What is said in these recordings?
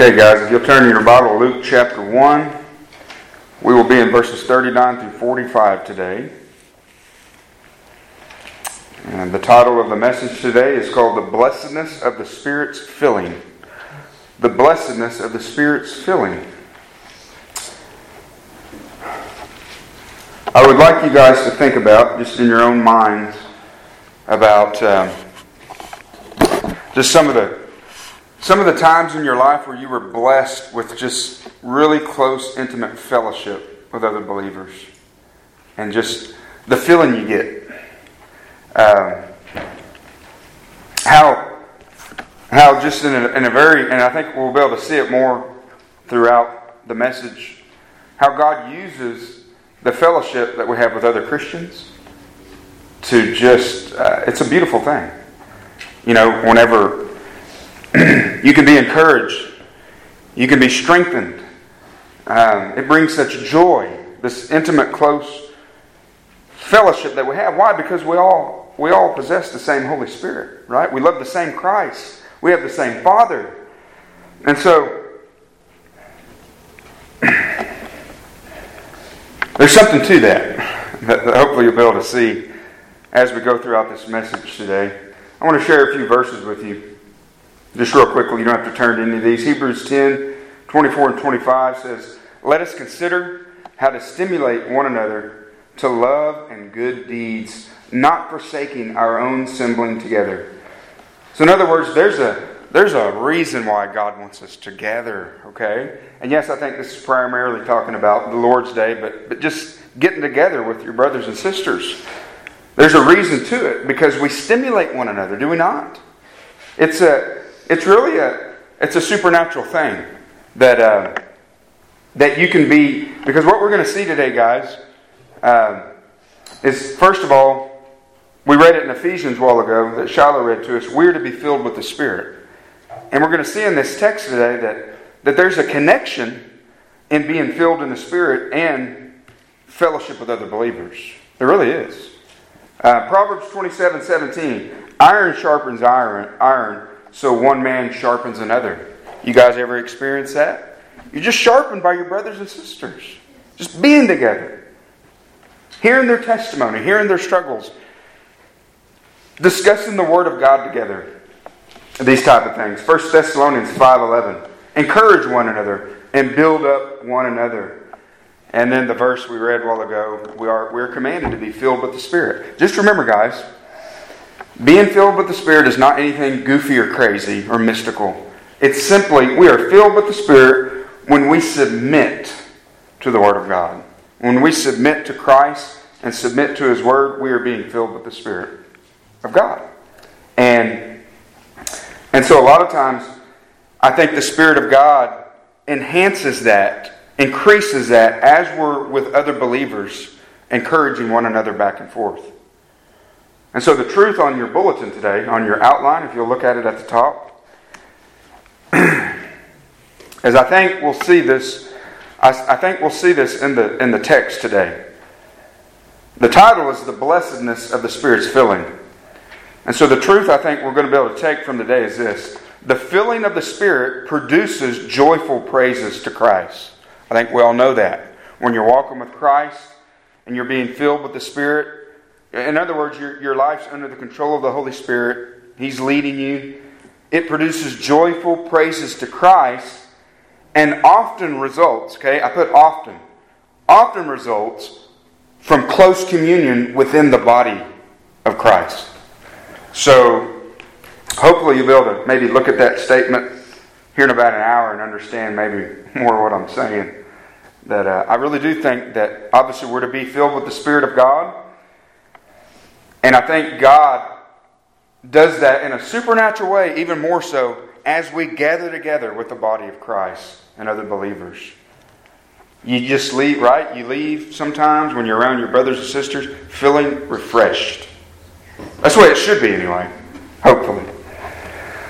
Okay, guys, if you'll turn your Bible Luke chapter 1, we will be in verses 39 through 45 today. And the title of the message today is called The Blessedness of the Spirit's Filling. The Blessedness of the Spirit's Filling. I would like you guys to think about, just in your own minds, about um, just some of the some of the times in your life where you were blessed with just really close, intimate fellowship with other believers, and just the feeling you get. Um, how, how just in a, in a very, and I think we'll be able to see it more throughout the message, how God uses the fellowship that we have with other Christians to just, uh, it's a beautiful thing. You know, whenever you can be encouraged. You can be strengthened. Um, it brings such joy, this intimate, close fellowship that we have. Why? Because we all we all possess the same Holy Spirit, right? We love the same Christ. We have the same Father. And so there's something to that that hopefully you'll be able to see as we go throughout this message today. I want to share a few verses with you just real quickly, you don't have to turn to any of these. Hebrews 10 24 and 25 says, Let us consider how to stimulate one another to love and good deeds, not forsaking our own assembling together. So, in other words, there's a there's a reason why God wants us to gather, okay? And yes, I think this is primarily talking about the Lord's Day, but, but just getting together with your brothers and sisters. There's a reason to it because we stimulate one another, do we not? It's a it's really a it's a supernatural thing that uh, that you can be because what we're going to see today, guys, uh, is first of all we read it in Ephesians a while ago that Shiloh read to us. We're to be filled with the Spirit, and we're going to see in this text today that that there's a connection in being filled in the Spirit and fellowship with other believers. There really is. Uh, Proverbs 27 17. Iron sharpens iron, iron, so one man sharpens another. You guys ever experience that? You're just sharpened by your brothers and sisters. Just being together. Hearing their testimony, hearing their struggles. Discussing the Word of God together. These type of things. 1 Thessalonians 5.11. Encourage one another and build up one another. And then the verse we read a while ago, we are we're commanded to be filled with the Spirit. Just remember, guys, being filled with the Spirit is not anything goofy or crazy or mystical. It's simply we are filled with the Spirit when we submit to the Word of God. When we submit to Christ and submit to His Word, we are being filled with the Spirit of God. And, and so a lot of times, I think the Spirit of God enhances that, increases that as we're with other believers, encouraging one another back and forth. And so the truth on your bulletin today, on your outline, if you'll look at it at the top, is I think we'll see this. I, I think we'll see this in the in the text today. The title is the blessedness of the Spirit's filling. And so the truth I think we're going to be able to take from today is this. The filling of the Spirit produces joyful praises to Christ. I think we all know that. When you're walking with Christ and you're being filled with the Spirit, in other words, your, your life's under the control of the Holy Spirit. He's leading you. It produces joyful praises to Christ and often results, okay? I put often. Often results from close communion within the body of Christ. So, hopefully, you'll be able to maybe look at that statement here in about an hour and understand maybe more what I'm saying. That uh, I really do think that obviously we're to be filled with the Spirit of God. And I think God does that in a supernatural way, even more so as we gather together with the body of Christ and other believers. You just leave, right? You leave sometimes when you're around your brothers and sisters feeling refreshed. That's the way it should be, anyway. Hopefully.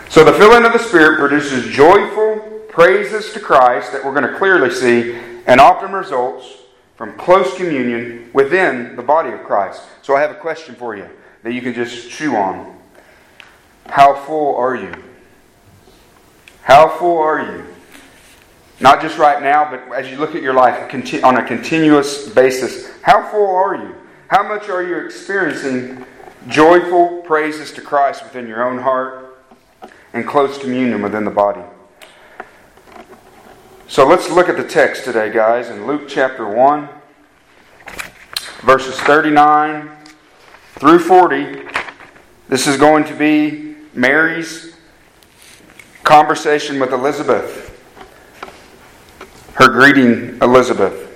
So the filling of the Spirit produces joyful praises to Christ that we're going to clearly see and often results from close communion within the body of Christ. So I have a question for you that you can just chew on. How full are you? How full are you Not just right now, but as you look at your life on a continuous basis. How full are you? How much are you experiencing joyful praises to Christ within your own heart and close communion within the body? So let's look at the text today, guys, in Luke chapter 1, verses 39 through 40. This is going to be Mary's conversation with Elizabeth, her greeting Elizabeth.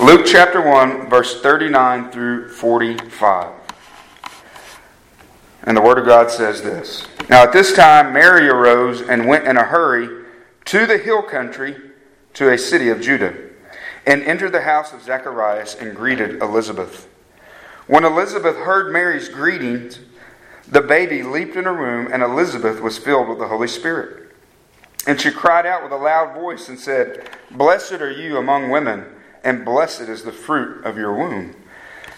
Luke chapter 1, verse 39 through 45. And the Word of God says this Now at this time, Mary arose and went in a hurry to the hill country to a city of Judah, and entered the house of Zacharias and greeted Elizabeth. When Elizabeth heard Mary's greetings, the baby leaped in her womb, and Elizabeth was filled with the Holy Spirit. And she cried out with a loud voice and said, Blessed are you among women, and blessed is the fruit of your womb.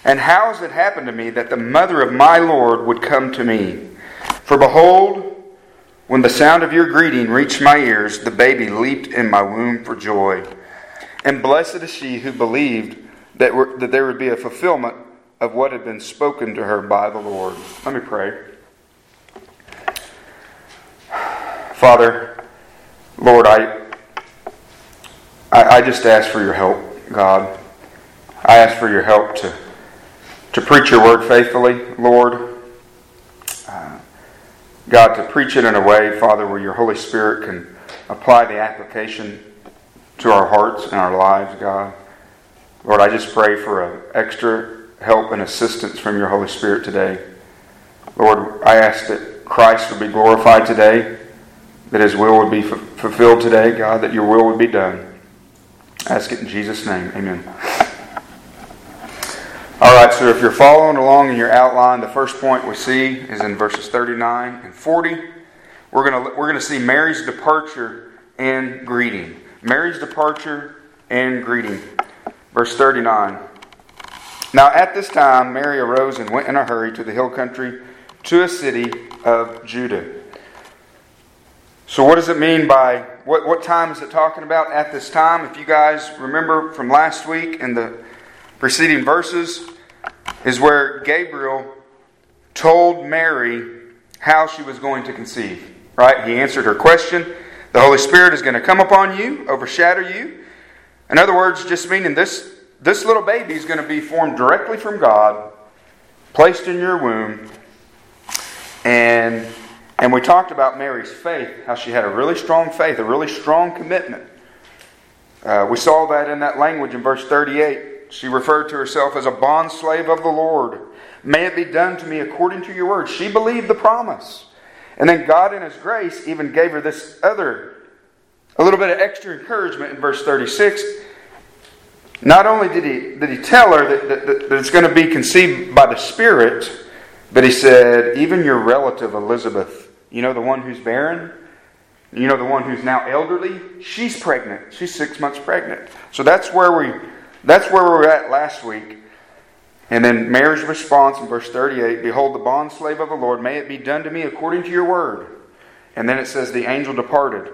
And how has it happened to me that the mother of my Lord would come to me? For behold, when the sound of your greeting reached my ears, the baby leaped in my womb for joy. And blessed is she who believed that, were, that there would be a fulfillment of what had been spoken to her by the Lord. Let me pray. Father, Lord, I, I, I just ask for your help, God. I ask for your help to, to preach your word faithfully, Lord. God, to preach it in a way, Father, where your Holy Spirit can apply the application to our hearts and our lives, God. Lord, I just pray for extra help and assistance from your Holy Spirit today. Lord, I ask that Christ would be glorified today, that his will would be f- fulfilled today, God, that your will would be done. I ask it in Jesus' name. Amen. So if you're following along in your outline, the first point we see is in verses 39 and 40. We're going to, we're going to see Mary's departure and greeting. Mary's departure and greeting. Verse 39. Now at this time, Mary arose and went in a hurry to the hill country, to a city of Judah. So, what does it mean by what, what time is it talking about at this time? If you guys remember from last week in the preceding verses is where Gabriel told Mary how she was going to conceive. Right? He answered her question. The Holy Spirit is going to come upon you, overshadow you. In other words, just meaning this, this little baby is going to be formed directly from God, placed in your womb. And, and we talked about Mary's faith, how she had a really strong faith, a really strong commitment. Uh, we saw that in that language in verse 38. She referred to herself as a bondslave of the Lord. May it be done to me according to your word. She believed the promise. And then God, in His grace, even gave her this other, a little bit of extra encouragement in verse 36. Not only did He, did he tell her that, that, that it's going to be conceived by the Spirit, but He said, even your relative Elizabeth, you know, the one who's barren, you know, the one who's now elderly, she's pregnant. She's six months pregnant. So that's where we that's where we were at last week. And then Mary's response in verse 38 Behold, the bondslave of the Lord, may it be done to me according to your word. And then it says, The angel departed.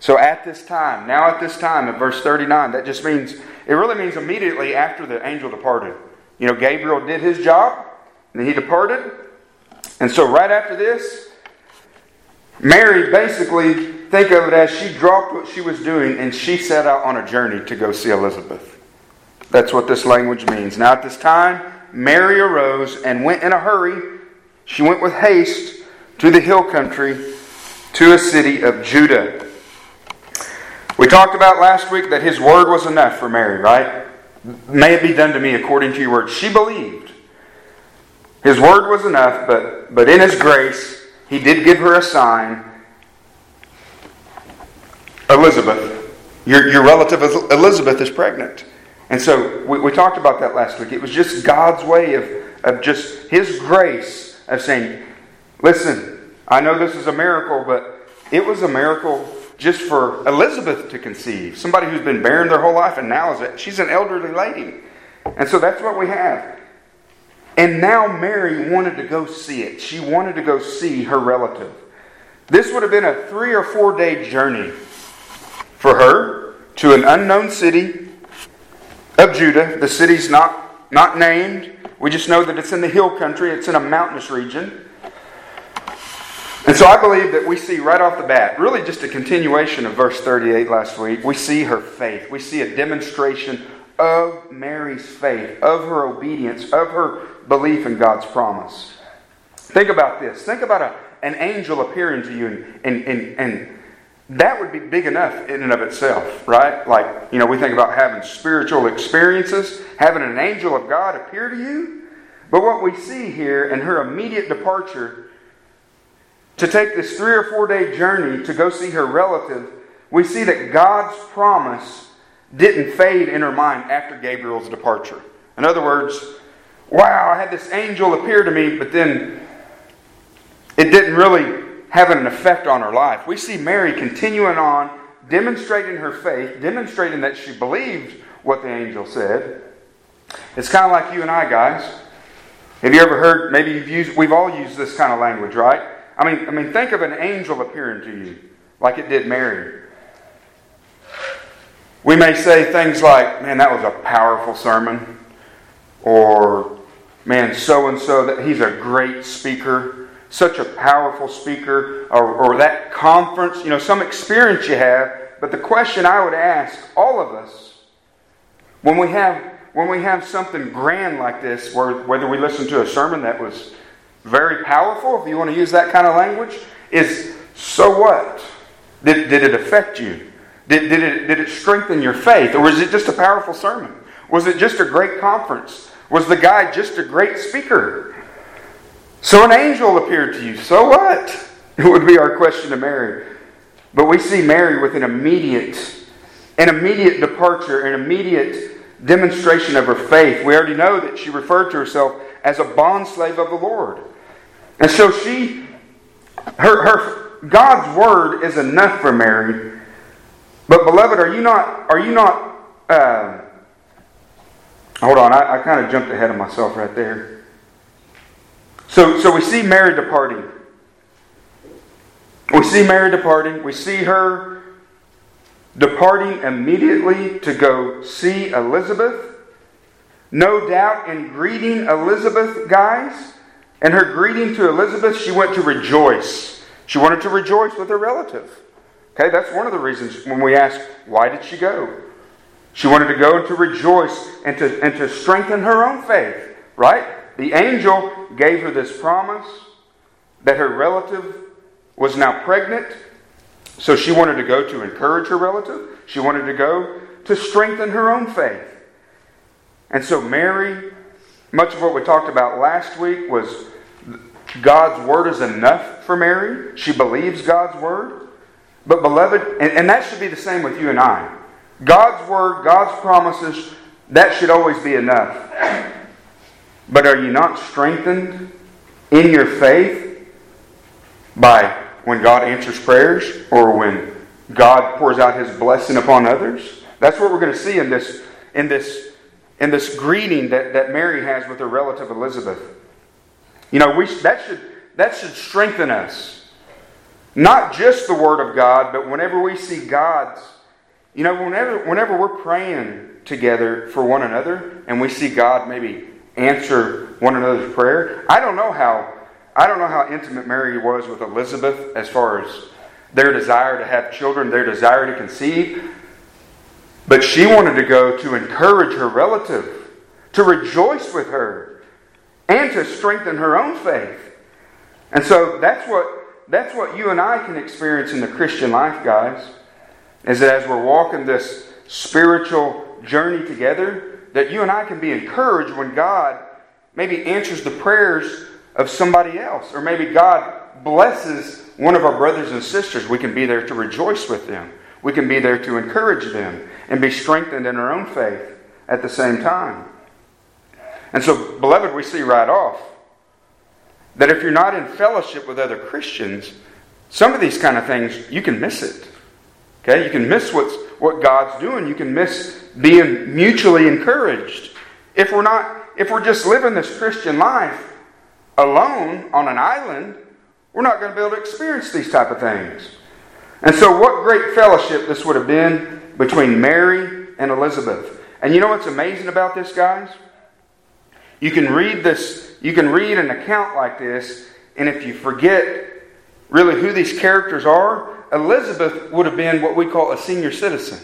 So at this time, now at this time, at verse 39, that just means, it really means immediately after the angel departed. You know, Gabriel did his job, and he departed. And so right after this, Mary basically, think of it as she dropped what she was doing and she set out on a journey to go see Elizabeth. That's what this language means. Now, at this time, Mary arose and went in a hurry. She went with haste to the hill country, to a city of Judah. We talked about last week that his word was enough for Mary, right? May it be done to me according to your word. She believed. His word was enough, but, but in his grace, he did give her a sign. Elizabeth, your, your relative Elizabeth is pregnant. And so we, we talked about that last week. It was just God's way of, of just His grace of saying, listen, I know this is a miracle, but it was a miracle just for Elizabeth to conceive. Somebody who's been barren their whole life and now is a, she's an elderly lady. And so that's what we have. And now Mary wanted to go see it. She wanted to go see her relative. This would have been a three or four day journey for her to an unknown city of Judah. The city's not, not named. We just know that it's in the hill country, it's in a mountainous region. And so I believe that we see right off the bat, really just a continuation of verse 38 last week, we see her faith. We see a demonstration of Mary's faith, of her obedience, of her belief in God's promise. Think about this. Think about a, an angel appearing to you, and, and, and, and that would be big enough in and of itself, right? Like, you know, we think about having spiritual experiences, having an angel of God appear to you. But what we see here in her immediate departure to take this three or four day journey to go see her relative, we see that God's promise didn't fade in her mind after Gabriel's departure. In other words, wow, I had this angel appear to me, but then it didn't really have an effect on her life. We see Mary continuing on, demonstrating her faith, demonstrating that she believed what the angel said. It's kind of like you and I, guys. Have you ever heard? Maybe you've used. We've all used this kind of language, right? I mean, I mean, think of an angel appearing to you, like it did Mary. We may say things like, "Man, that was a powerful sermon," or "Man, so and so that he's a great speaker." Such a powerful speaker or, or that conference, you know, some experience you have. But the question I would ask all of us when we have when we have something grand like this, where, whether we listen to a sermon that was very powerful, if you want to use that kind of language, is so what? Did, did it affect you? Did, did, it, did it strengthen your faith? Or was it just a powerful sermon? Was it just a great conference? Was the guy just a great speaker? So an angel appeared to you. So what? It would be our question to Mary. But we see Mary with an immediate, an immediate departure, an immediate demonstration of her faith. We already know that she referred to herself as a bondslave of the Lord. And so she, her, her, God's word is enough for Mary. But beloved, are you not, are you not, uh, hold on, I, I kind of jumped ahead of myself right there. So, so we see Mary departing. We see Mary departing. We see her departing immediately to go see Elizabeth. No doubt in greeting Elizabeth, guys, and her greeting to Elizabeth, she went to rejoice. She wanted to rejoice with her relative. Okay, that's one of the reasons when we ask, why did she go? She wanted to go to rejoice and to, and to strengthen her own faith, right? The angel gave her this promise that her relative was now pregnant. So she wanted to go to encourage her relative. She wanted to go to strengthen her own faith. And so Mary, much of what we talked about last week was God's word is enough for Mary. She believes God's word. But, beloved, and, and that should be the same with you and I. God's word, God's promises, that should always be enough. But are you not strengthened in your faith by when God answers prayers or when God pours out his blessing upon others? That's what we're going to see in this, in this, in this greeting that, that Mary has with her relative Elizabeth. You know, we, that, should, that should strengthen us. Not just the Word of God, but whenever we see God's, you know, whenever, whenever we're praying together for one another and we see God maybe answer one another's prayer. I don't know how I don't know how intimate Mary was with Elizabeth as far as their desire to have children, their desire to conceive. But she wanted to go to encourage her relative, to rejoice with her, and to strengthen her own faith. And so that's what that's what you and I can experience in the Christian life, guys. Is that as we're walking this spiritual journey together, that you and I can be encouraged when God maybe answers the prayers of somebody else, or maybe God blesses one of our brothers and sisters. We can be there to rejoice with them. We can be there to encourage them and be strengthened in our own faith at the same time. And so, beloved, we see right off that if you're not in fellowship with other Christians, some of these kind of things, you can miss it. Okay? You can miss what's, what God's doing. You can miss being mutually encouraged. If we're not, if we're just living this Christian life alone on an island, we're not going to be able to experience these type of things. And so, what great fellowship this would have been between Mary and Elizabeth. And you know what's amazing about this, guys? You can read this, you can read an account like this, and if you forget really who these characters are, Elizabeth would have been what we call a senior citizen,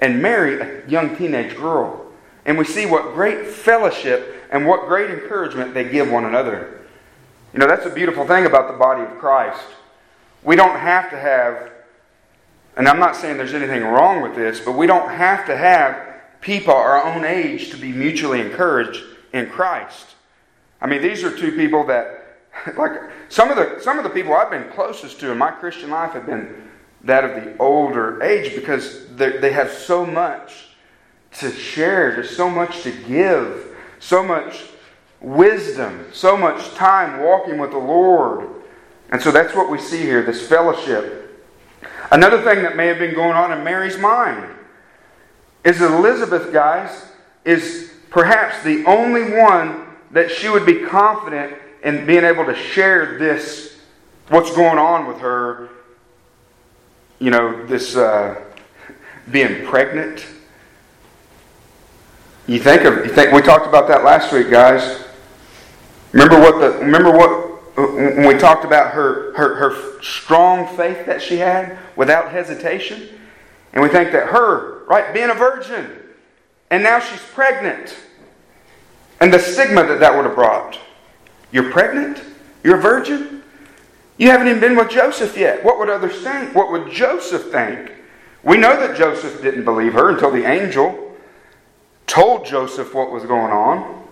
and Mary, a young teenage girl. And we see what great fellowship and what great encouragement they give one another. You know, that's a beautiful thing about the body of Christ. We don't have to have, and I'm not saying there's anything wrong with this, but we don't have to have people our own age to be mutually encouraged in Christ. I mean, these are two people that, like, some of the some of the people I've been closest to in my Christian life have been that of the older age because they have so much to share. There's so much to give, so much wisdom, so much time walking with the Lord. And so that's what we see here this fellowship. Another thing that may have been going on in Mary's mind is Elizabeth, guys, is perhaps the only one that she would be confident in being able to share this, what's going on with her, you know, this uh, being pregnant. You think of, you think we talked about that last week, guys. Remember what the remember what when we talked about her, her, her strong faith that she had without hesitation? And we think that her, right, being a virgin, and now she's pregnant, and the stigma that that would have brought. You're pregnant? You're a virgin? You haven't even been with Joseph yet. What would others think? What would Joseph think? We know that Joseph didn't believe her until the angel told Joseph what was going on.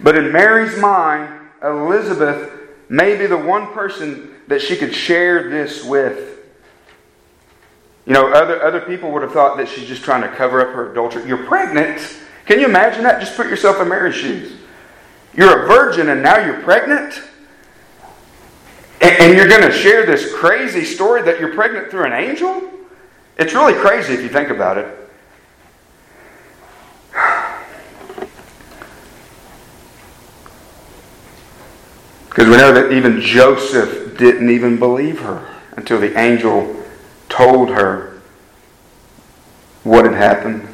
But in Mary's mind, Elizabeth may be the one person that she could share this with. You know, other, other people would have thought that she's just trying to cover up her adultery. You're pregnant. Can you imagine that? Just put yourself in Mary's shoes. You're a virgin and now you're pregnant? And, you're going to share this crazy story that you're pregnant through an angel? It's really crazy if you think about it. Because we know that even Joseph didn't even believe her until the angel told her what had happened.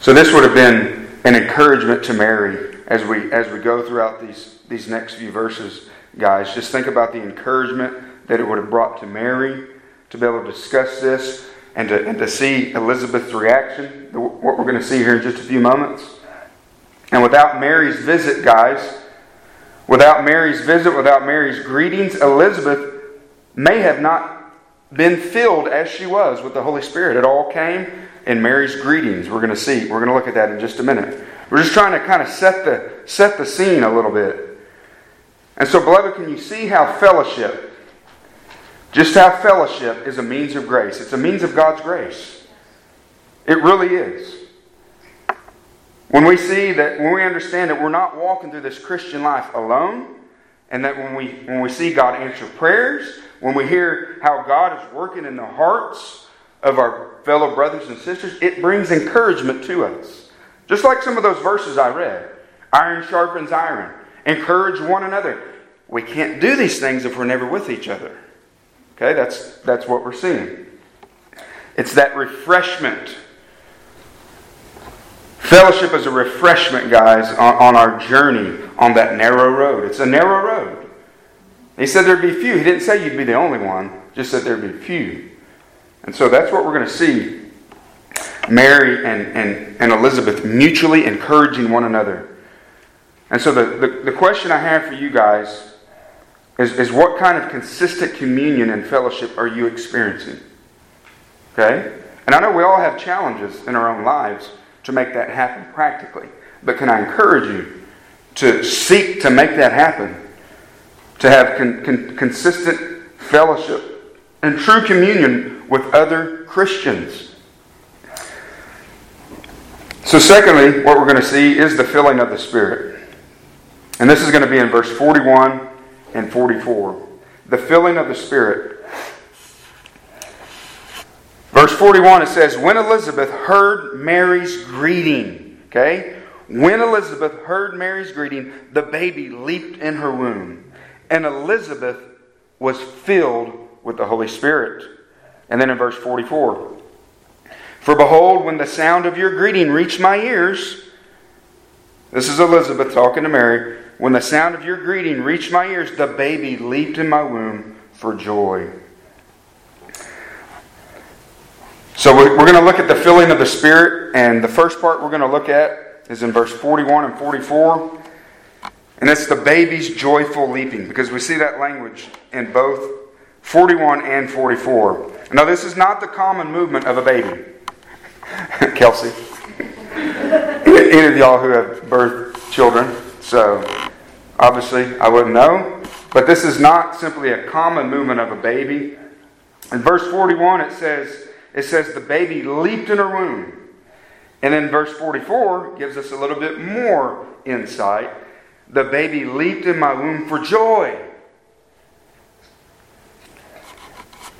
So this would have been an encouragement to Mary as we as we go throughout these these next few verses, guys. Just think about the encouragement that it would have brought to Mary to be able to discuss this and to, and to see Elizabeth's reaction, what we're going to see here in just a few moments. And without Mary's visit, guys, without Mary's visit, without Mary's greetings, Elizabeth may have not been filled as she was with the Holy Spirit. It all came in Mary's greetings. We're going to see. We're going to look at that in just a minute. We're just trying to kind of set the set the scene a little bit. And so, beloved, can you see how fellowship, just how fellowship is a means of grace? It's a means of God's grace. It really is. When we see that, when we understand that we're not walking through this Christian life alone, and that when we when we see God answer prayers, when we hear how God is working in the hearts of our fellow brothers and sisters, it brings encouragement to us. Just like some of those verses I read iron sharpens iron, encourage one another. We can't do these things if we're never with each other. Okay, that's, that's what we're seeing. It's that refreshment. Fellowship is a refreshment, guys, on, on our journey on that narrow road. It's a narrow road. He said there'd be few. He didn't say you'd be the only one, just said there'd be few. And so that's what we're going to see Mary and, and, and Elizabeth mutually encouraging one another. And so the, the, the question I have for you guys is, is what kind of consistent communion and fellowship are you experiencing? Okay? And I know we all have challenges in our own lives to make that happen practically. But can I encourage you to seek to make that happen to have con- con- consistent fellowship and true communion with other Christians. So, secondly, what we're going to see is the filling of the Spirit. And this is going to be in verse 41 and 44. The filling of the Spirit. Verse 41 it says, When Elizabeth heard Mary's greeting, okay? When Elizabeth heard Mary's greeting, the baby leaped in her womb and Elizabeth was filled with the Holy Spirit. And then in verse 44 For behold, when the sound of your greeting reached my ears, this is Elizabeth talking to Mary. When the sound of your greeting reached my ears, the baby leaped in my womb for joy. So we're going to look at the filling of the Spirit, and the first part we're going to look at is in verse 41 and 44. And it's the baby's joyful leaping, because we see that language in both 41 and 44. Now, this is not the common movement of a baby. Kelsey. Any of y'all who have birthed children, so obviously I wouldn't know. But this is not simply a common movement of a baby. In verse 41, it says, it says the baby leaped in her womb. And then verse 44 gives us a little bit more insight. The baby leaped in my womb for joy.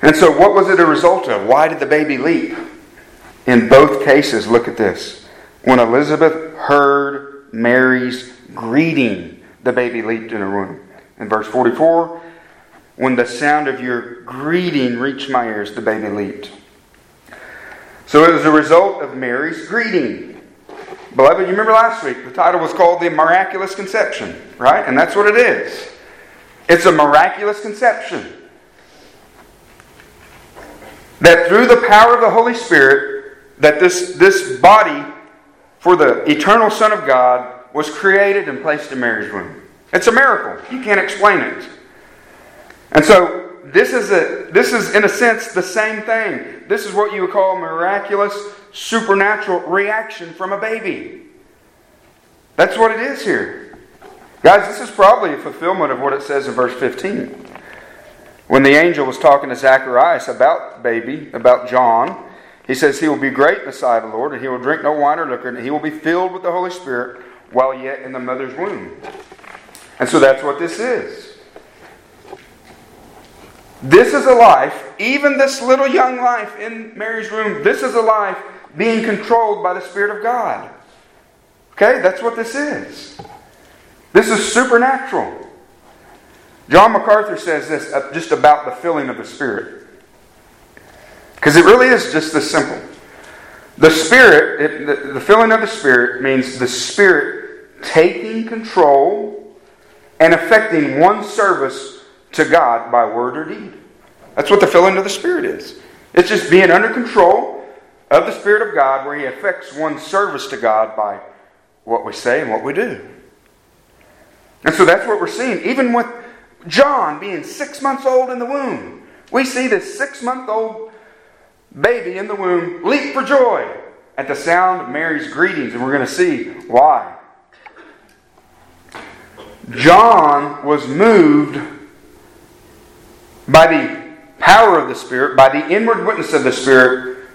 And so, what was it a result of? Why did the baby leap? In both cases, look at this. When Elizabeth heard Mary's greeting, the baby leaped in her womb. In verse 44, when the sound of your greeting reached my ears, the baby leaped. So it was a result of Mary's greeting. Beloved, you remember last week, the title was called The Miraculous Conception, right? And that's what it is. It's a miraculous conception. That through the power of the Holy Spirit, that this, this body for the eternal Son of God was created and placed in Mary's womb. It's a miracle. You can't explain it. And so this is a this is in a sense the same thing. This is what you would call miraculous supernatural reaction from a baby. That's what it is here. Guys, this is probably a fulfillment of what it says in verse 15. When the angel was talking to Zacharias about baby, about John, he says, He will be great in the sight of the Lord, and he will drink no wine or liquor, and he will be filled with the Holy Spirit while yet in the mother's womb. And so that's what this is. This is a life, even this little young life in Mary's room, this is a life being controlled by the Spirit of God. Okay, that's what this is. This is supernatural. John MacArthur says this uh, just about the filling of the Spirit. Because it really is just this simple. The Spirit, it, the, the filling of the Spirit means the Spirit taking control and affecting one service to God by word or deed. That's what the filling of the Spirit is. It's just being under control of the Spirit of God where He affects one's service to God by what we say and what we do. And so that's what we're seeing. Even with John being six months old in the womb, we see this six month old baby in the womb leap for joy at the sound of Mary's greetings, and we're going to see why. John was moved by the power of the Spirit, by the inward witness of the Spirit,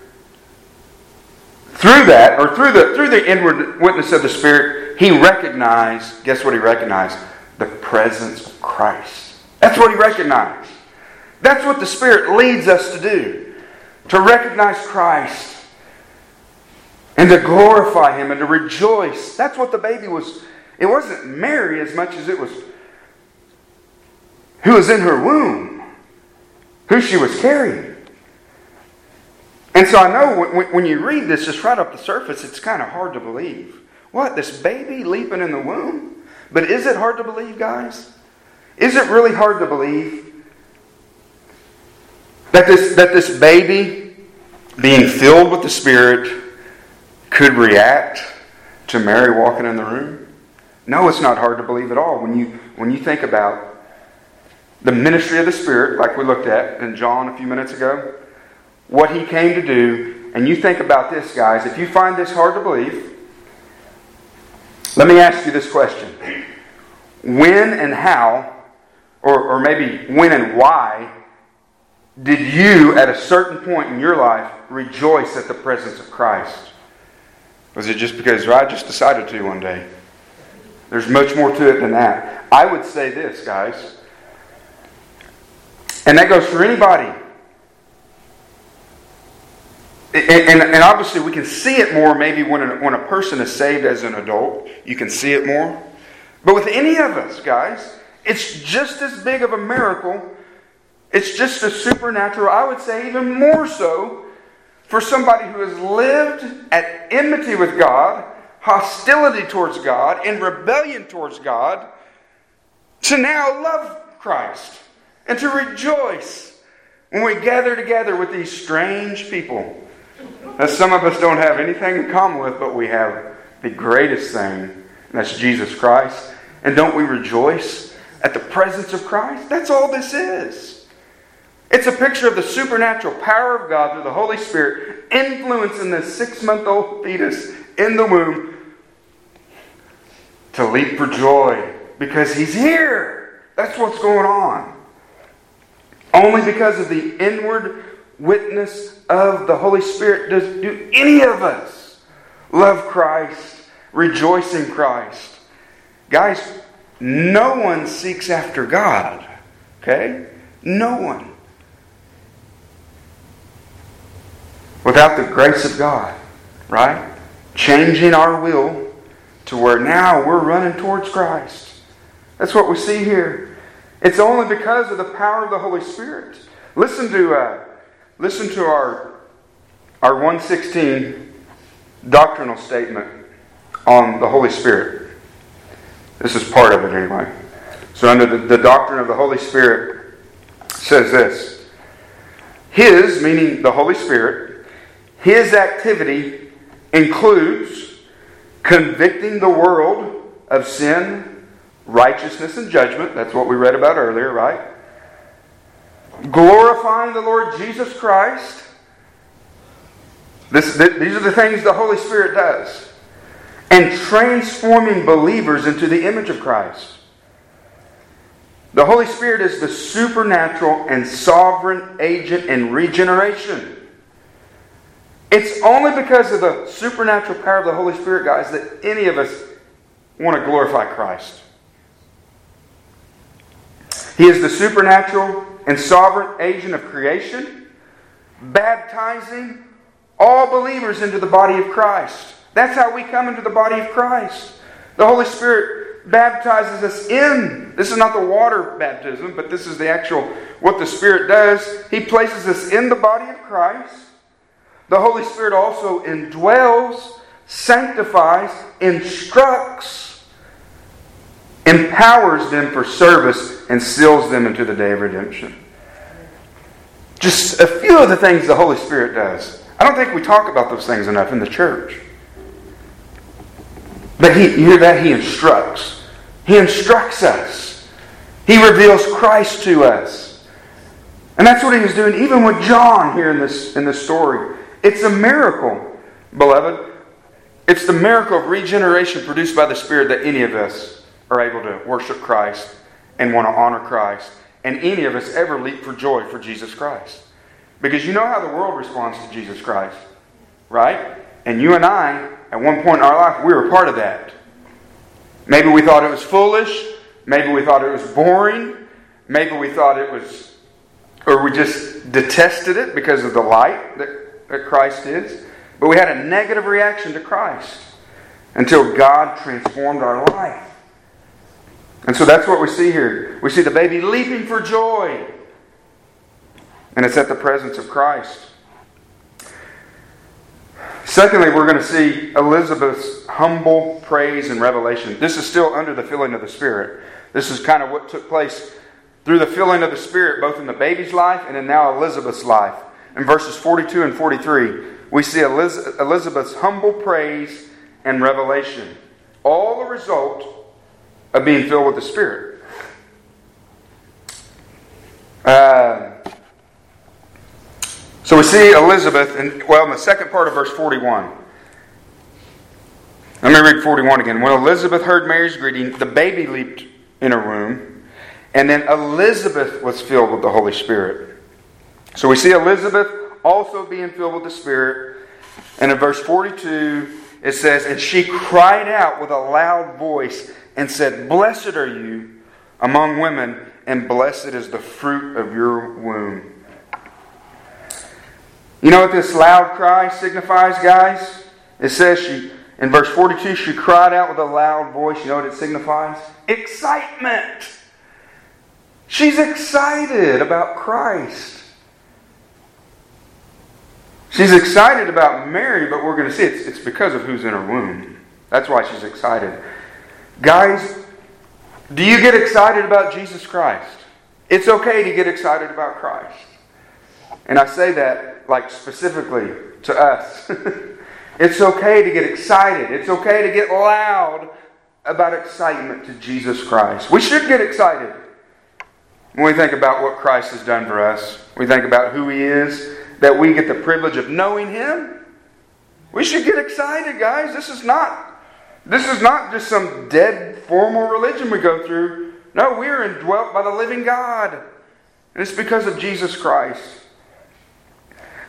through that, or through the through the inward witness of the Spirit, he recognized, guess what he recognized? The presence of Christ. That's what he recognized. That's what the Spirit leads us to do. To recognize Christ and to glorify him and to rejoice. That's what the baby was. It wasn't Mary as much as it was who was in her womb who she was carrying. And so I know when, you read this just right off the surface, it's kind of hard to believe. What? This baby leaping in the womb? But is it hard to believe, guys? Is it really hard to believe that this, that this baby, being filled with the Spirit, could react to Mary walking in the room? No, it's not hard to believe at all when you, when you think about the ministry of the Spirit, like we looked at in John a few minutes ago, what he came to do. And you think about this, guys. If you find this hard to believe, let me ask you this question When and how, or, or maybe when and why, did you, at a certain point in your life, rejoice at the presence of Christ? Was it just because I just decided to one day? There's much more to it than that. I would say this, guys. And that goes for anybody. And, and, and, obviously, we can see it more maybe when a, when a person is saved as an adult. You can see it more. But with any of us, guys, it's just as big of a miracle It's just a supernatural, I would say even more so, for somebody who has lived at enmity with God, hostility towards God, in rebellion towards God, to now love Christ and to rejoice when we gather together with these strange people that some of us don't have anything in common with, but we have the greatest thing, and that's Jesus Christ. And don't we rejoice at the presence of Christ? That's all this is. It's a picture of the supernatural power of God through the Holy Spirit influencing this six month old fetus in the womb to leap for joy because he's here. That's what's going on. Only because of the inward witness of the Holy Spirit does do any of us love Christ, rejoice in Christ. Guys, no one seeks after God. Okay? No one. Without the grace of God, right? Changing our will to where now we're running towards Christ. That's what we see here. It's only because of the power of the Holy Spirit. Listen to uh, listen to our our 116 doctrinal statement on the Holy Spirit. This is part of it anyway. So under the, the doctrine of the Holy Spirit says this. His, meaning the Holy Spirit, his activity includes convicting the world of sin, righteousness, and judgment. That's what we read about earlier, right? Glorifying the Lord Jesus Christ. This, th- these are the things the Holy Spirit does. And transforming believers into the image of Christ. The Holy Spirit is the supernatural and sovereign agent in regeneration. It's only because of the supernatural power of the Holy Spirit, guys, that any of us want to glorify Christ. He is the supernatural and sovereign agent of creation, baptizing all believers into the body of Christ. That's how we come into the body of Christ. The Holy Spirit baptizes us in. This is not the water baptism, but this is the actual what the Spirit does. He places us in the body of Christ. The Holy Spirit also indwells, sanctifies, instructs, empowers them for service, and seals them into the day of redemption. Just a few of the things the Holy Spirit does. I don't think we talk about those things enough in the church. But he, you hear that? He instructs. He instructs us. He reveals Christ to us. And that's what he was doing even with John here in this, in this story. It's a miracle, beloved. It's the miracle of regeneration produced by the Spirit that any of us are able to worship Christ and want to honor Christ. And any of us ever leap for joy for Jesus Christ. Because you know how the world responds to Jesus Christ, right? And you and I, at one point in our life, we were part of that. Maybe we thought it was foolish. Maybe we thought it was boring. Maybe we thought it was, or we just detested it because of the light that, that Christ is. But we had a negative reaction to Christ until God transformed our life. And so that's what we see here. We see the baby leaping for joy. And it's at the presence of Christ. Secondly, we're going to see Elizabeth's humble praise and revelation. This is still under the filling of the Spirit. This is kind of what took place through the filling of the Spirit, both in the baby's life and in now Elizabeth's life. In verses 42 and 43, we see Elizabeth's humble praise and revelation. All the result of being filled with the Spirit. Uh, so we see Elizabeth, in, well, in the second part of verse 41. Let me read 41 again. When Elizabeth heard Mary's greeting, the baby leaped in her womb, and then Elizabeth was filled with the Holy Spirit. So we see Elizabeth also being filled with the Spirit. And in verse 42, it says, And she cried out with a loud voice and said, Blessed are you among women, and blessed is the fruit of your womb. You know what this loud cry signifies, guys? It says she, in verse 42, she cried out with a loud voice. You know what it signifies? Excitement. She's excited about Christ. She's excited about Mary, but we're going to see it's, it's because of who's in her womb. That's why she's excited. Guys, do you get excited about Jesus Christ? It's okay to get excited about Christ. And I say that like specifically to us. it's okay to get excited. It's okay to get loud about excitement to Jesus Christ. We should get excited when we think about what Christ has done for us. We think about who He is that we get the privilege of knowing Him, we should get excited, guys. This is not this is not just some dead formal religion we go through. No, we are indwelt by the living God. And it's because of Jesus Christ.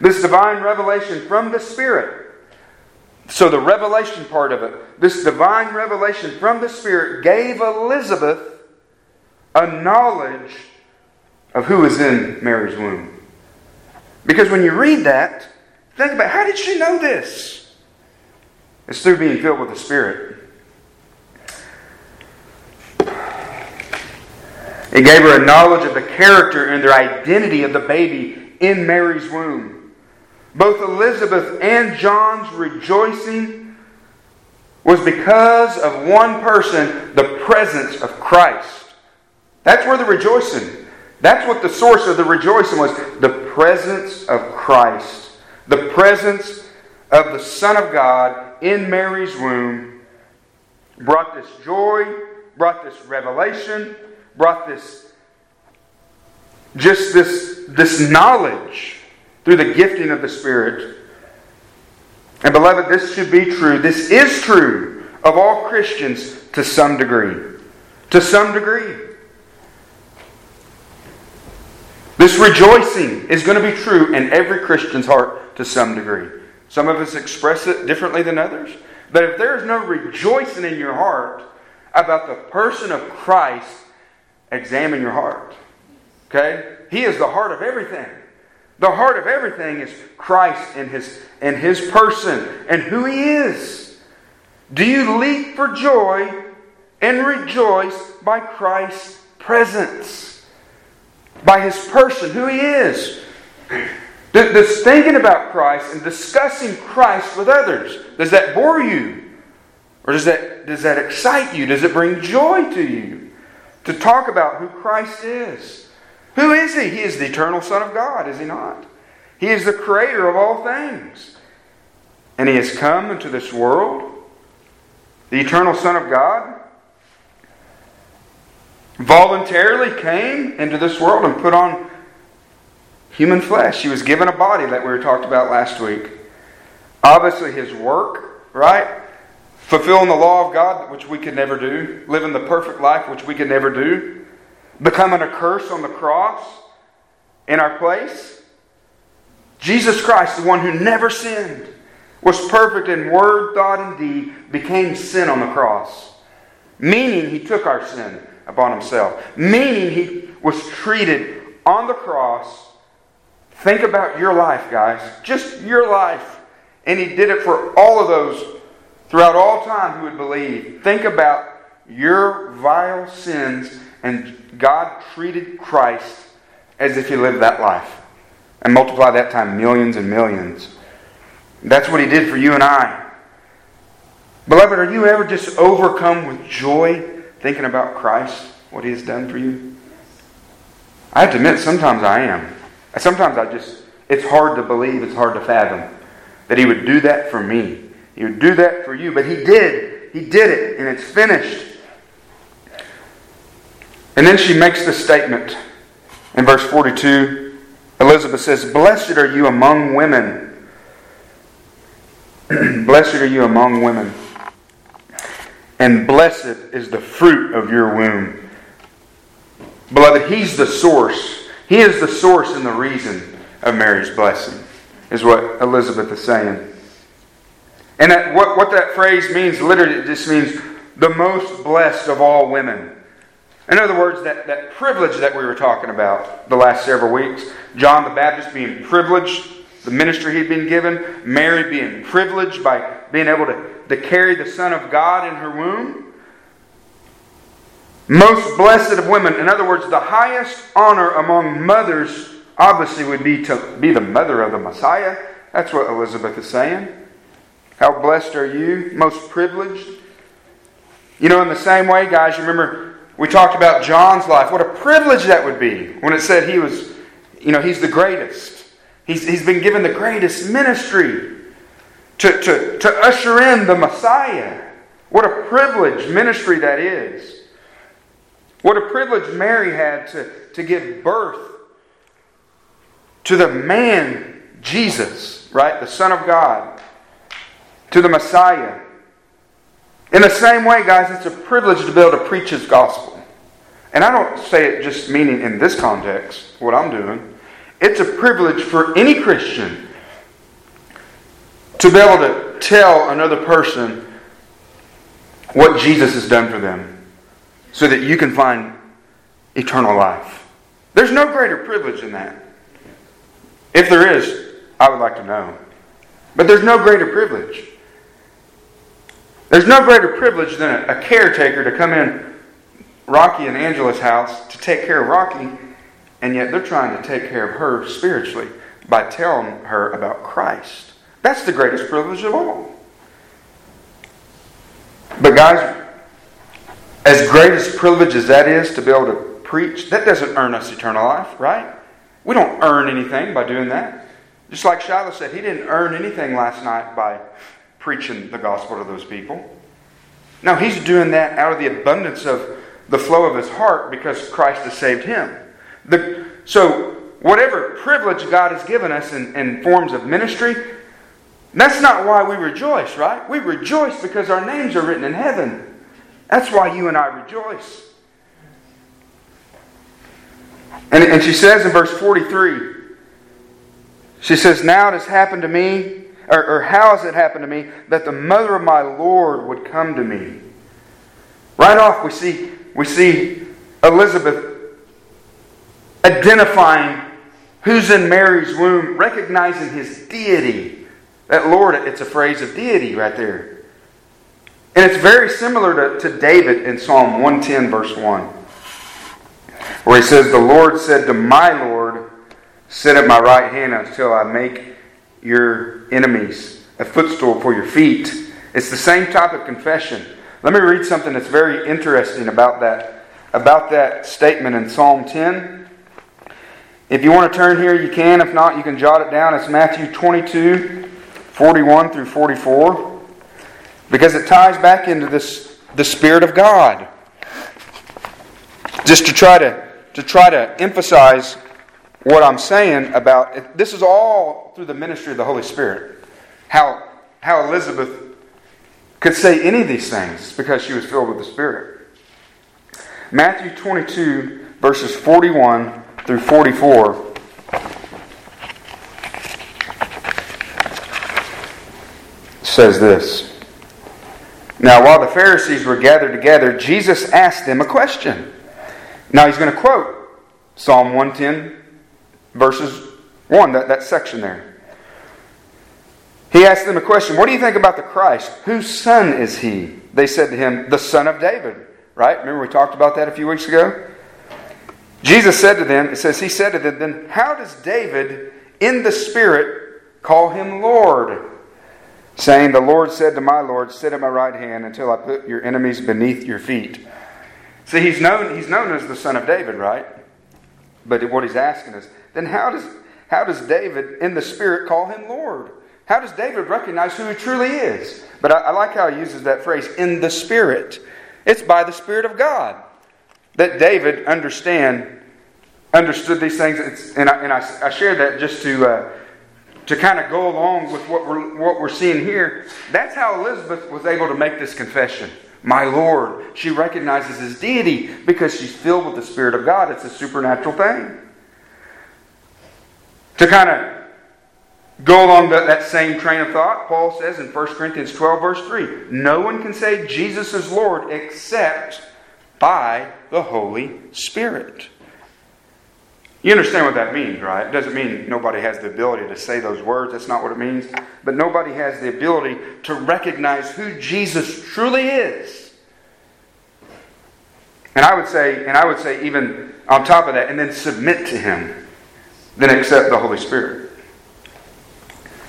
This divine revelation from the Spirit. So, the revelation part of it, this divine revelation from the Spirit gave Elizabeth a knowledge of who is in Mary's womb. Because when you read that, think about how did she know this? It's through being filled with the Spirit. It gave her a knowledge of the character and the identity of the baby in Mary's womb. Both Elizabeth and John's rejoicing was because of one person, the presence of Christ. That's where the rejoicing that's what the source of the rejoicing was the presence of Christ, the presence of the Son of God in Mary's womb brought this joy, brought this revelation, brought this just this, this knowledge through the gifting of the Spirit. And beloved, this should be true. This is true of all Christians to some degree. To some degree. This rejoicing is going to be true in every Christian's heart to some degree. Some of us express it differently than others. But if there is no rejoicing in your heart about the person of Christ, examine your heart. Okay? He is the heart of everything. The heart of everything is Christ and his, and his person and who he is. Do you leap for joy and rejoice by Christ's presence? by his person, who he is. Does thinking about Christ and discussing Christ with others, does that bore you? Or does that, does that excite you? Does it bring joy to you? To talk about who Christ is. Who is he? He is the eternal Son of God, is he not? He is the creator of all things. And he has come into this world, the eternal Son of God, voluntarily came into this world and put on human flesh. He was given a body that we were talked about last week. Obviously, his work, right? Fulfilling the law of God, which we could never do. Living the perfect life, which we could never do. Becoming a curse on the cross in our place. Jesus Christ, the one who never sinned, was perfect in word, thought, and deed, became sin on the cross. Meaning he took our sin upon himself. Meaning he was treated on the cross. Think about your life, guys. Just your life. And he did it for all of those throughout all time who would believe. Think about your vile sins, and God treated Christ as if he lived that life. And multiply that time millions and millions. That's what he did for you and I. Beloved, are you ever just overcome with joy thinking about Christ, what He has done for you? I have to admit, sometimes I am. Sometimes I just, it's hard to believe, it's hard to fathom that He would do that for me. He would do that for you, but He did. He did it, and it's finished. And then she makes the statement in verse 42. Elizabeth says, Blessed are you among women. Blessed are you among women and blessed is the fruit of your womb. Beloved, He's the source. He is the source and the reason of Mary's blessing, is what Elizabeth is saying. And that, what, what that phrase means, literally, it just means the most blessed of all women. In other words, that, that privilege that we were talking about the last several weeks, John the Baptist being privileged, the ministry he'd been given, Mary being privileged by being able to to carry the Son of God in her womb. Most blessed of women. In other words, the highest honor among mothers obviously would be to be the mother of the Messiah. That's what Elizabeth is saying. How blessed are you? Most privileged. You know, in the same way, guys, you remember we talked about John's life. What a privilege that would be when it said he was, you know, he's the greatest. He's, he's been given the greatest ministry to, to, to usher in the Messiah. What a privilege ministry that is. What a privilege Mary had to, to give birth to the man Jesus, right? The Son of God, to the Messiah. In the same way, guys, it's a privilege to be able to preach His gospel. And I don't say it just meaning in this context, what I'm doing. It's a privilege for any Christian to be able to tell another person what Jesus has done for them so that you can find eternal life. There's no greater privilege than that. If there is, I would like to know. But there's no greater privilege. There's no greater privilege than a, caretaker to come in Rocky and Angela's house to take care of Rocky, and yet they're trying to take care of her spiritually by telling her about Christ. That's the greatest privilege of all. But, guys, as great as privilege as that is to be able to preach, that doesn't earn us eternal life, right? We don't earn anything by doing that. Just like Shiloh said, he didn't earn anything last night by preaching the gospel to those people. No, he's doing that out of the abundance of the flow of his heart because Christ has saved him. The, so, whatever privilege God has given us in, in forms of ministry, that's not why we rejoice, right? We rejoice because our names are written in heaven. That's why you and I rejoice. And, and she says in verse 43, she says, Now it has happened to me, or, or how has it happened to me, that the mother of my Lord would come to me? Right off, we see, we see Elizabeth identifying who's in Mary's womb, recognizing his deity. That Lord, it's a phrase of deity right there. And it's very similar to, to David in Psalm 110, verse 1, where he says, The Lord said to my Lord, Sit at my right hand until I make your enemies a footstool for your feet. It's the same type of confession. Let me read something that's very interesting about that, about that statement in Psalm 10. If you want to turn here, you can. If not, you can jot it down. It's Matthew 22, 41 through 44 because it ties back into this the Spirit of God. Just to try to to try to emphasize what I'm saying about this is all through the ministry of the Holy Spirit. How how Elizabeth could say any of these things because she was filled with the Spirit. Matthew 22 verses 41 through 44 says this. Now, while the Pharisees were gathered together, Jesus asked them a question. Now, he's going to quote Psalm 110, verses 1, that, that section there. He asked them a question What do you think about the Christ? Whose son is he? They said to him, The son of David. Right? Remember we talked about that a few weeks ago? Jesus said to them, It says, He said to them, Then how does David in the Spirit call him Lord? Saying, The Lord said to my Lord, Sit at my right hand until I put your enemies beneath your feet. See, he's known, he's known as the son of David, right? But what he's asking is, then how does, how does David in the Spirit call him Lord? How does David recognize who he truly is? But I, I like how he uses that phrase, in the Spirit. It's by the Spirit of God that David understand understood these things. It's, and I, and I, I shared that just to uh, to kind of go along with what we're, what we're seeing here, that's how Elizabeth was able to make this confession. My Lord. She recognizes his deity because she's filled with the Spirit of God. It's a supernatural thing. To kind of go along that, that same train of thought, Paul says in 1 Corinthians 12, verse 3 No one can say Jesus is Lord except by the Holy Spirit. You understand what that means, right? It doesn't mean nobody has the ability to say those words. That's not what it means. But nobody has the ability to recognize who Jesus truly is And I would say, and I would say even on top of that, and then submit to him, then accept the Holy Spirit.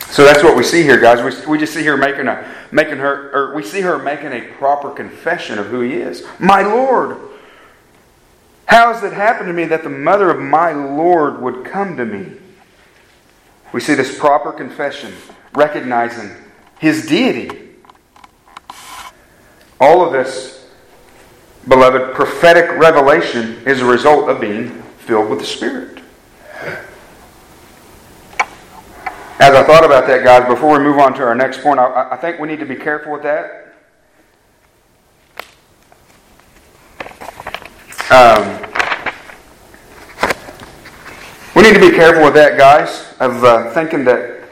So that's what we see here, guys. We, we just see her making a making her or we see her making a proper confession of who he is. My Lord. How has it happened to me that the mother of my Lord would come to me? We see this proper confession, recognizing his deity. All of this, beloved, prophetic revelation is a result of being filled with the Spirit. As I thought about that, guys, before we move on to our next point, I, I think we need to be careful with that. Um, we need to be careful with that, guys, of uh, thinking that,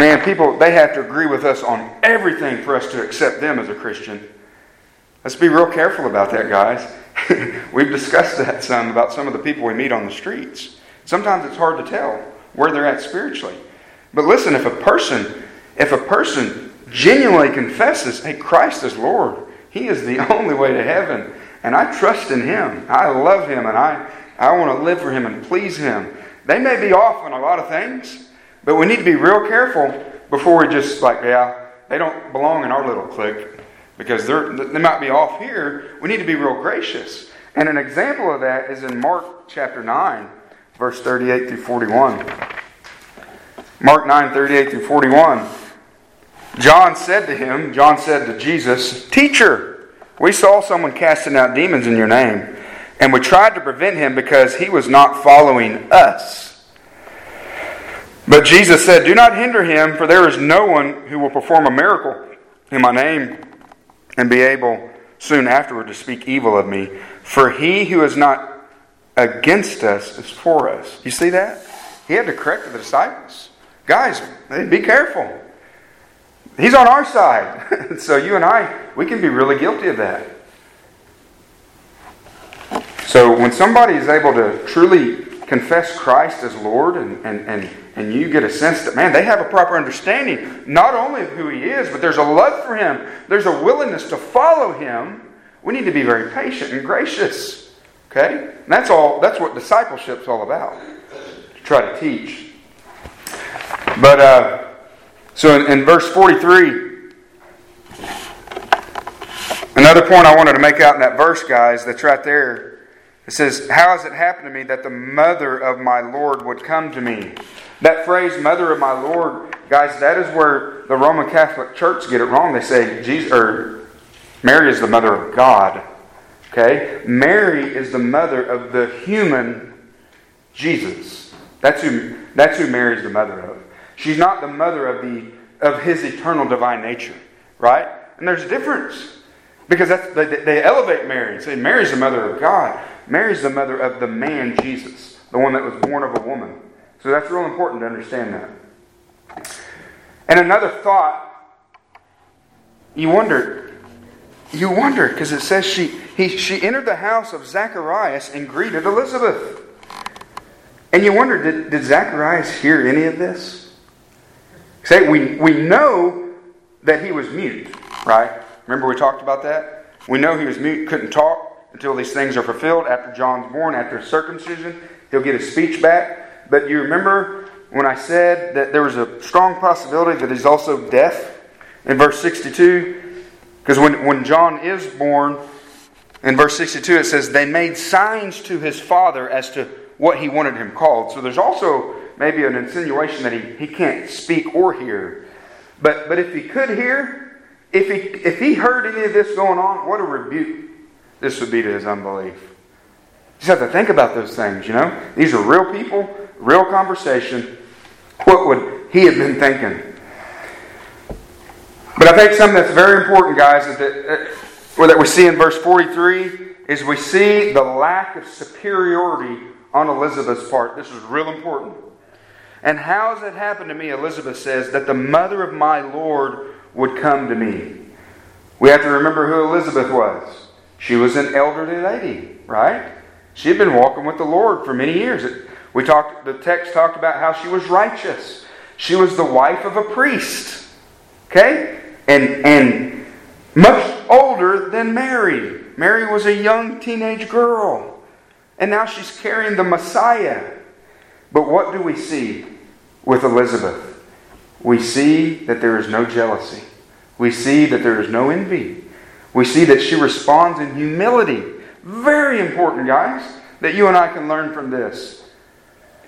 man, people, they have to agree with us on everything for us to accept them as a Christian. Let's be real careful about that, guys. We've discussed that some about some of the people we meet on the streets. Sometimes it's hard to tell where they're at spiritually. But listen, if a person, if a person genuinely confesses, hey, Christ is Lord, He is the only way to heaven, and I trust in Him, I love Him, and I, I want to live for Him and please Him. They may be off on a lot of things, but we need to be real careful before we just like, yeah, they don't belong in our little clique because they're, they might be off here. We need to be real gracious. And an example of that is in Mark chapter 9, verse 38 through 41. Mark 9, 38 through 41. John said to him, John said to Jesus, Teacher, we saw someone casting out demons in your name, and we tried to prevent him because he was not following us. But Jesus said, Do not hinder him, for there is no one who will perform a miracle in my name and be able soon afterward to speak evil of me. For he who is not against us is for us. You see that? He had to correct the disciples. Guys, be careful. He's on our side. so you and I, we can be really guilty of that. So when somebody is able to truly confess Christ as Lord and, and, and, and you get a sense that, man, they have a proper understanding not only of who He is, but there's a love for Him, there's a willingness to follow Him, we need to be very patient and gracious. Okay? And that's all that's what discipleship's all about. To try to teach. But uh, so in, in verse 43, another point I wanted to make out in that verse, guys, that's right there. It says, How has it happened to me that the mother of my Lord would come to me? That phrase, mother of my Lord, guys, that is where the Roman Catholic Church get it wrong. They say Jesus, or Mary is the mother of God. Okay? Mary is the mother of the human Jesus. That's who, that's who Mary is the mother of. She's not the mother of, the, of his eternal divine nature, right? And there's a difference. Because that's, they, they elevate Mary and say Mary's the mother of God. Mary's the mother of the man Jesus, the one that was born of a woman. So that's real important to understand that. And another thought, you wonder, you wonder, because it says she, he, she entered the house of Zacharias and greeted Elizabeth. And you wonder, did, did Zacharias hear any of this? Say, we, we know that he was mute, right? Remember we talked about that? We know he was mute, couldn't talk until these things are fulfilled. After John's born, after circumcision, he'll get his speech back. But you remember when I said that there was a strong possibility that he's also deaf in verse 62? Because when, when John is born, in verse 62 it says, They made signs to his father as to what he wanted him called. So there's also maybe an insinuation that he, he can't speak or hear. But, but if he could hear, if he, if he heard any of this going on, what a rebuke this would be to his unbelief. Just have to think about those things, you know? These are real people, real conversation. What would he have been thinking? But I think something that's very important, guys, is that, uh, that we see in verse 43 is we see the lack of superiority on Elizabeth's part. This is real important. And how has it happened to me, Elizabeth says, that the mother of my Lord would come to me? We have to remember who Elizabeth was. She was an elderly lady, right? She had been walking with the Lord for many years. We talked the text talked about how she was righteous. She was the wife of a priest. Okay? And and much older than Mary. Mary was a young teenage girl. And now she's carrying the Messiah. But what do we see with Elizabeth? We see that there is no jealousy. We see that there is no envy. We see that she responds in humility. Very important, guys, that you and I can learn from this.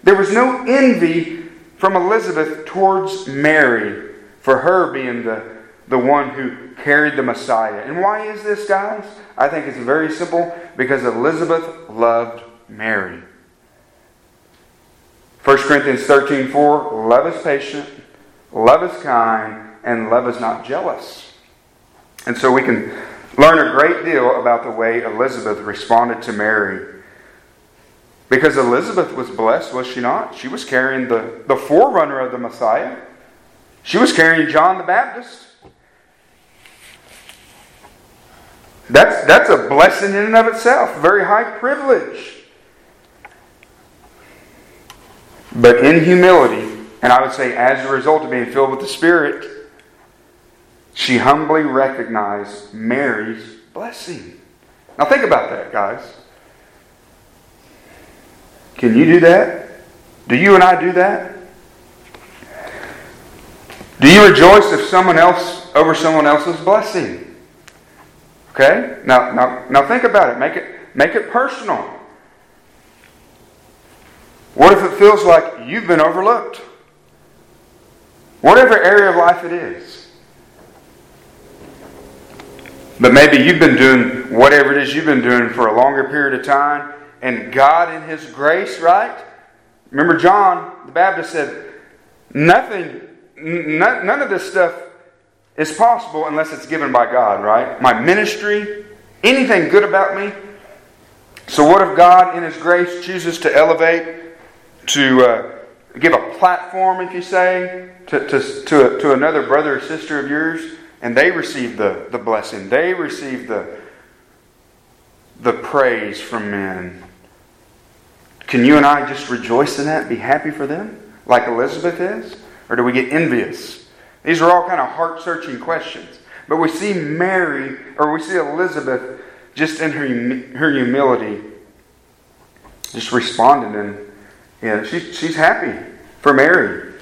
There was no envy from Elizabeth towards Mary for her being the, the one who carried the Messiah. And why is this, guys? I think it's very simple because Elizabeth loved Mary. 1 Corinthians 13 4 Love is patient, love is kind, and love is not jealous. And so we can learn a great deal about the way Elizabeth responded to Mary. Because Elizabeth was blessed, was she not? She was carrying the, the forerunner of the Messiah. She was carrying John the Baptist. That's, that's a blessing in and of itself, very high privilege. But in humility, and I would say as a result of being filled with the Spirit, she humbly recognized Mary's blessing. Now think about that, guys. Can you do that? Do you and I do that? Do you rejoice if someone else over someone else's blessing? Okay? Now, now, now think about it. Make it make it personal. What if it feels like you've been overlooked? Whatever area of life it is. But maybe you've been doing whatever it is you've been doing for a longer period of time, and God, in His grace, right? Remember, John the Baptist said, Nothing, none, none of this stuff is possible unless it's given by God, right? My ministry, anything good about me. So, what if God, in His grace, chooses to elevate, to uh, give a platform, if you say, to, to, to, to another brother or sister of yours, and they receive the, the blessing, they receive the, the praise from men? Can you and I just rejoice in that, be happy for them, like Elizabeth is? Or do we get envious? These are all kind of heart searching questions. But we see Mary, or we see Elizabeth, just in her, her humility, just responding. And yeah, she, she's happy for Mary.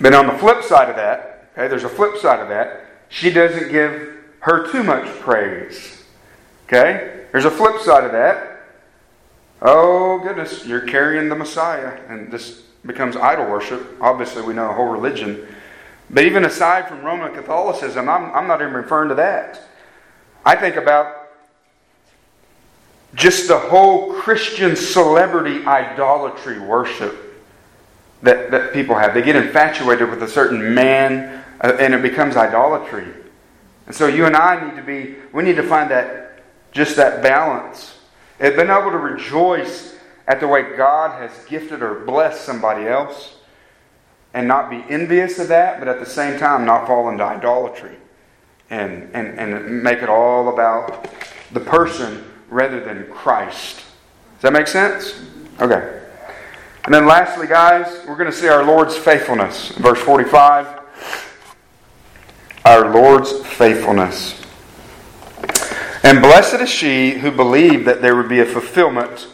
But on the flip side of that, okay, there's a flip side of that. She doesn't give her too much praise. Okay? There's a flip side of that. Oh, goodness, you're carrying the Messiah. And this becomes idol worship. Obviously, we know a whole religion. But even aside from Roman Catholicism, I'm, I'm not even referring to that. I think about just the whole Christian celebrity idolatry worship that, that people have. They get infatuated with a certain man, uh, and it becomes idolatry. And so you and I need to be, we need to find that, just that balance and been able to rejoice at the way God has gifted or blessed somebody else and not be envious of that, but at the same time not fall into idolatry and, and, and make it all about the person rather than Christ. Does that make sense? Okay. And then lastly, guys, we're going to see our Lord's faithfulness. Verse 45. Our Lord's faithfulness. And blessed is she who believed that there would be a fulfillment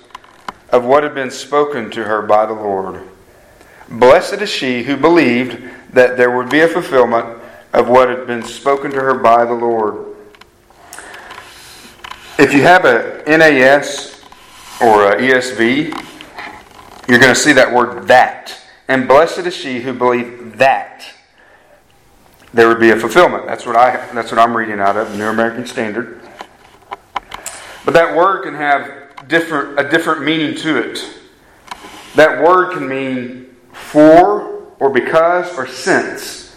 of what had been spoken to her by the Lord. Blessed is she who believed that there would be a fulfillment of what had been spoken to her by the Lord. If you have a NAS or a ESV, you're going to see that word that. And blessed is she who believed that there would be a fulfillment. That's what I that's what I'm reading out of, the New American Standard. But that word can have different, a different meaning to it. That word can mean for, or because, or since.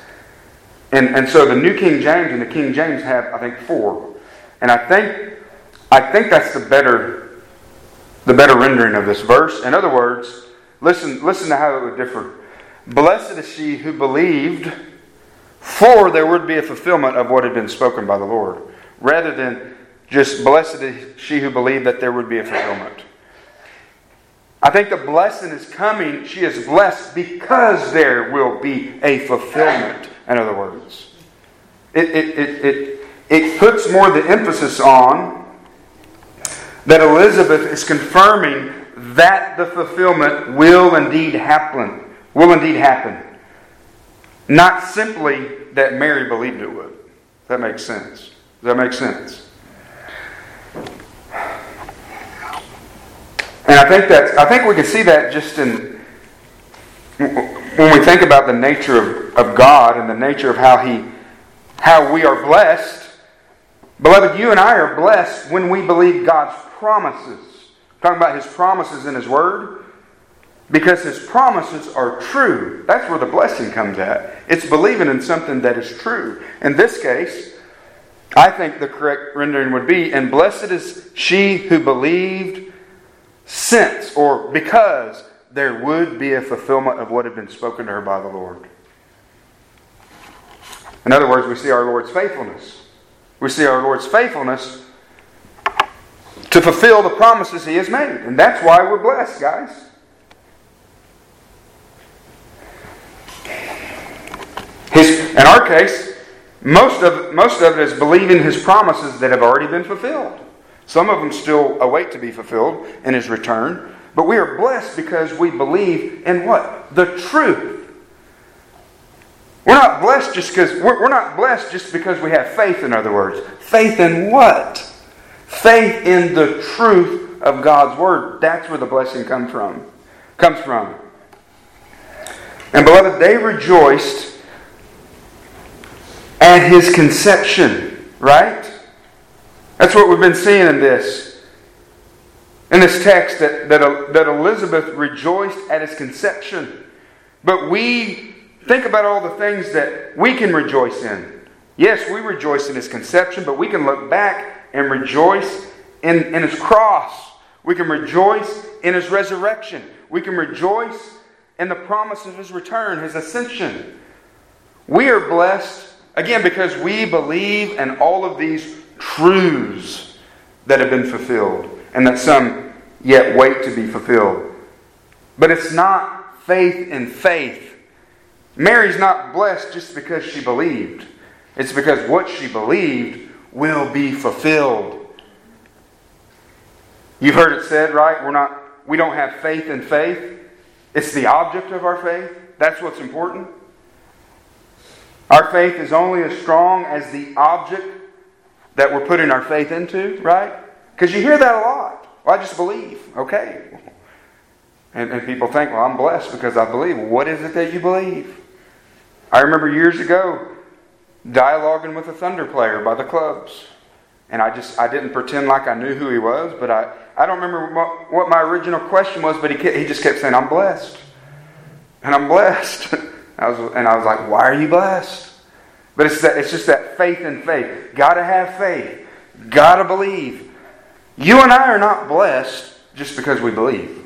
And, and so the New King James and the King James have, I think, for. And I think, I think that's the better, the better rendering of this verse. In other words, listen, listen to how it would differ. Blessed is she who believed, for there would be a fulfillment of what had been spoken by the Lord. Rather than just blessed is she who believed that there would be a fulfillment. I think the blessing is coming. She is blessed because there will be a fulfillment, in other words. It, it, it, it, it puts more the emphasis on that Elizabeth is confirming that the fulfillment will indeed happen. Will indeed happen. Not simply that Mary believed it would. That makes sense. Does that make sense? And I think that I think we can see that just in when we think about the nature of, of God and the nature of how He how we are blessed. Beloved, you and I are blessed when we believe God's promises. I'm talking about His promises in His Word. Because His promises are true. That's where the blessing comes at. It's believing in something that is true. In this case, I think the correct rendering would be, and blessed is she who believed since or because there would be a fulfillment of what had been spoken to her by the Lord. In other words, we see our Lord's faithfulness. We see our Lord's faithfulness to fulfill the promises He has made. And that's why we're blessed, guys. His, in our case, most of, most of it is believing His promises that have already been fulfilled. Some of them still await to be fulfilled in His return. But we are blessed because we believe in what? The truth. We're not blessed just because we're, we're not blessed just because we have faith, in other words. Faith in what? Faith in the truth of God's word. That's where the blessing comes from. Comes from. And beloved, they rejoiced at his conception, right? That's what we've been seeing in this. In this text, that, that, that Elizabeth rejoiced at his conception. But we think about all the things that we can rejoice in. Yes, we rejoice in his conception, but we can look back and rejoice in, in his cross. We can rejoice in his resurrection. We can rejoice in the promise of his return, his ascension. We are blessed, again, because we believe in all of these truths that have been fulfilled and that some yet wait to be fulfilled. But it's not faith in faith. Mary's not blessed just because she believed. It's because what she believed will be fulfilled. You've heard it said, right? We're not we don't have faith in faith. It's the object of our faith. That's what's important. Our faith is only as strong as the object that we're putting our faith into, right? Because you hear that a lot. Well, I just believe. Okay. And, and people think, well, I'm blessed because I believe. What is it that you believe? I remember years ago dialoguing with a thunder player by the clubs. And I just I didn't pretend like I knew who he was, but I, I don't remember what, what my original question was, but he, he just kept saying, I'm blessed. And I'm blessed. I was, and I was like, why are you blessed? But it's, that, it's just that faith in faith. Got to have faith. Got to believe. You and I are not blessed just because we believe.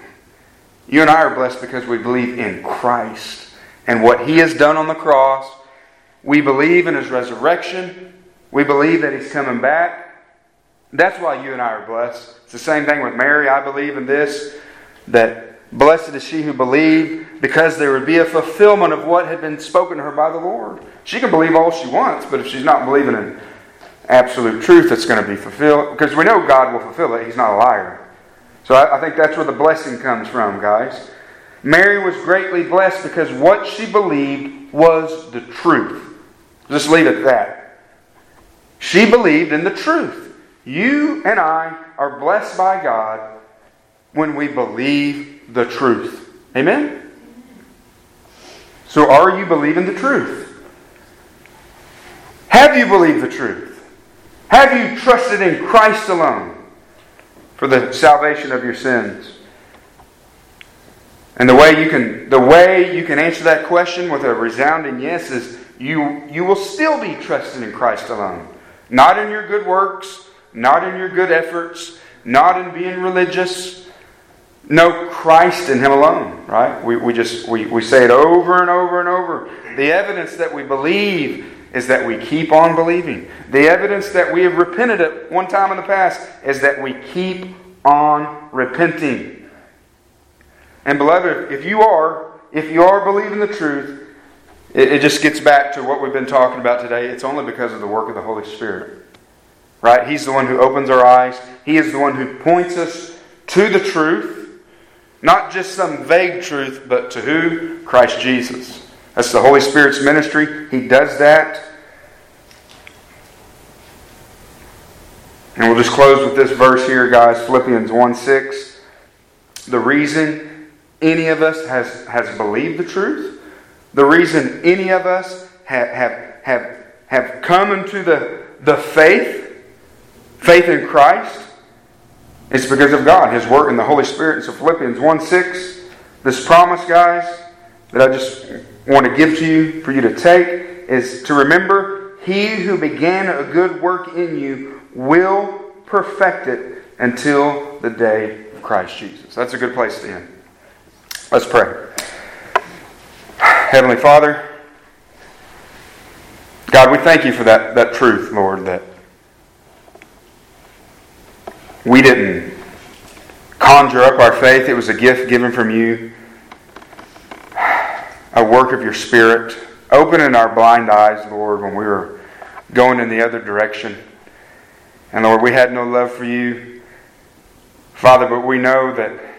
You and I are blessed because we believe in Christ and what He has done on the cross. We believe in His resurrection. We believe that He's coming back. That's why you and I are blessed. It's the same thing with Mary. I believe in this that Blessed is she who believed, because there would be a fulfillment of what had been spoken to her by the Lord. She can believe all she wants, but if she's not believing in absolute truth, it's going to be fulfilled. Because we know God will fulfill it. He's not a liar. So I, I think that's where the blessing comes from, guys. Mary was greatly blessed because what she believed was the truth. Just leave it at that. She believed in the truth. You and I are blessed by God when we believe the truth. Amen? So, are you believing the truth? Have you believed the truth? Have you trusted in Christ alone for the salvation of your sins? And the way you can the way you can answer that question with a resounding yes is you you will still be trusting in Christ alone. Not in your good works, not in your good efforts, not in being religious, No Christ in Him alone, right? We, we just we, we say it over and over and over. The evidence that we believe is that we keep on believing. The evidence that we have repented at one time in the past is that we keep on repenting. And beloved, if you are, if you are believing the truth, it, it just gets back to what we've been talking about today. It's only because of the work of the Holy Spirit. right? He's the one who opens our eyes. He is the one who points us to the truth. Not just some vague truth, but to who? Christ Jesus. That's the Holy Spirit's ministry. He does that. And we'll just close with this verse here, guys Philippians 1 6. The reason any of us has, has believed the truth, the reason any of us have, have, have, have come into the, the faith, faith in Christ, it's because of God, His work in the Holy Spirit. And so Philippians 1 6, this promise, guys, that I just want to give to you for you to take is to remember He who began a good work in you will perfect it until the day of Christ Jesus. That's a good place to end. Let's pray. Heavenly Father, God, we thank you for that, that truth, Lord, that we didn't conjure up our faith. It was a gift given from you, a work of your Spirit, opening our blind eyes, Lord, when we were going in the other direction. And Lord, we had no love for you, Father, but we know that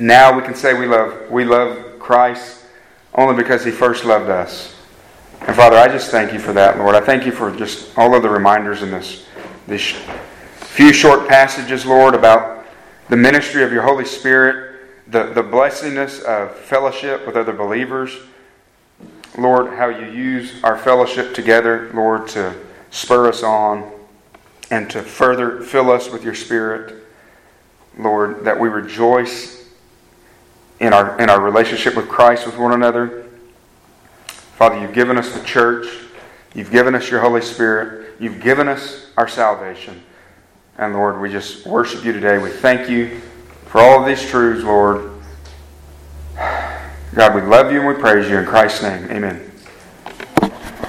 now we can say we love we love Christ only because He first loved us. And Father, I just thank you for that, Lord. I thank you for just all of the reminders in this this few short passages, Lord, about the ministry of your Holy Spirit, the, the blessingness of fellowship with other believers. Lord, how you use our fellowship together, Lord, to spur us on and to further fill us with your Spirit. Lord, that we rejoice in our, in our relationship with Christ with one another. Father, you've given us the church. You've given us your Holy Spirit. You've given us our salvation. And Lord, we just worship you today. We thank you for all of these truths, Lord. God, we love you and we praise you in Christ's name. Amen.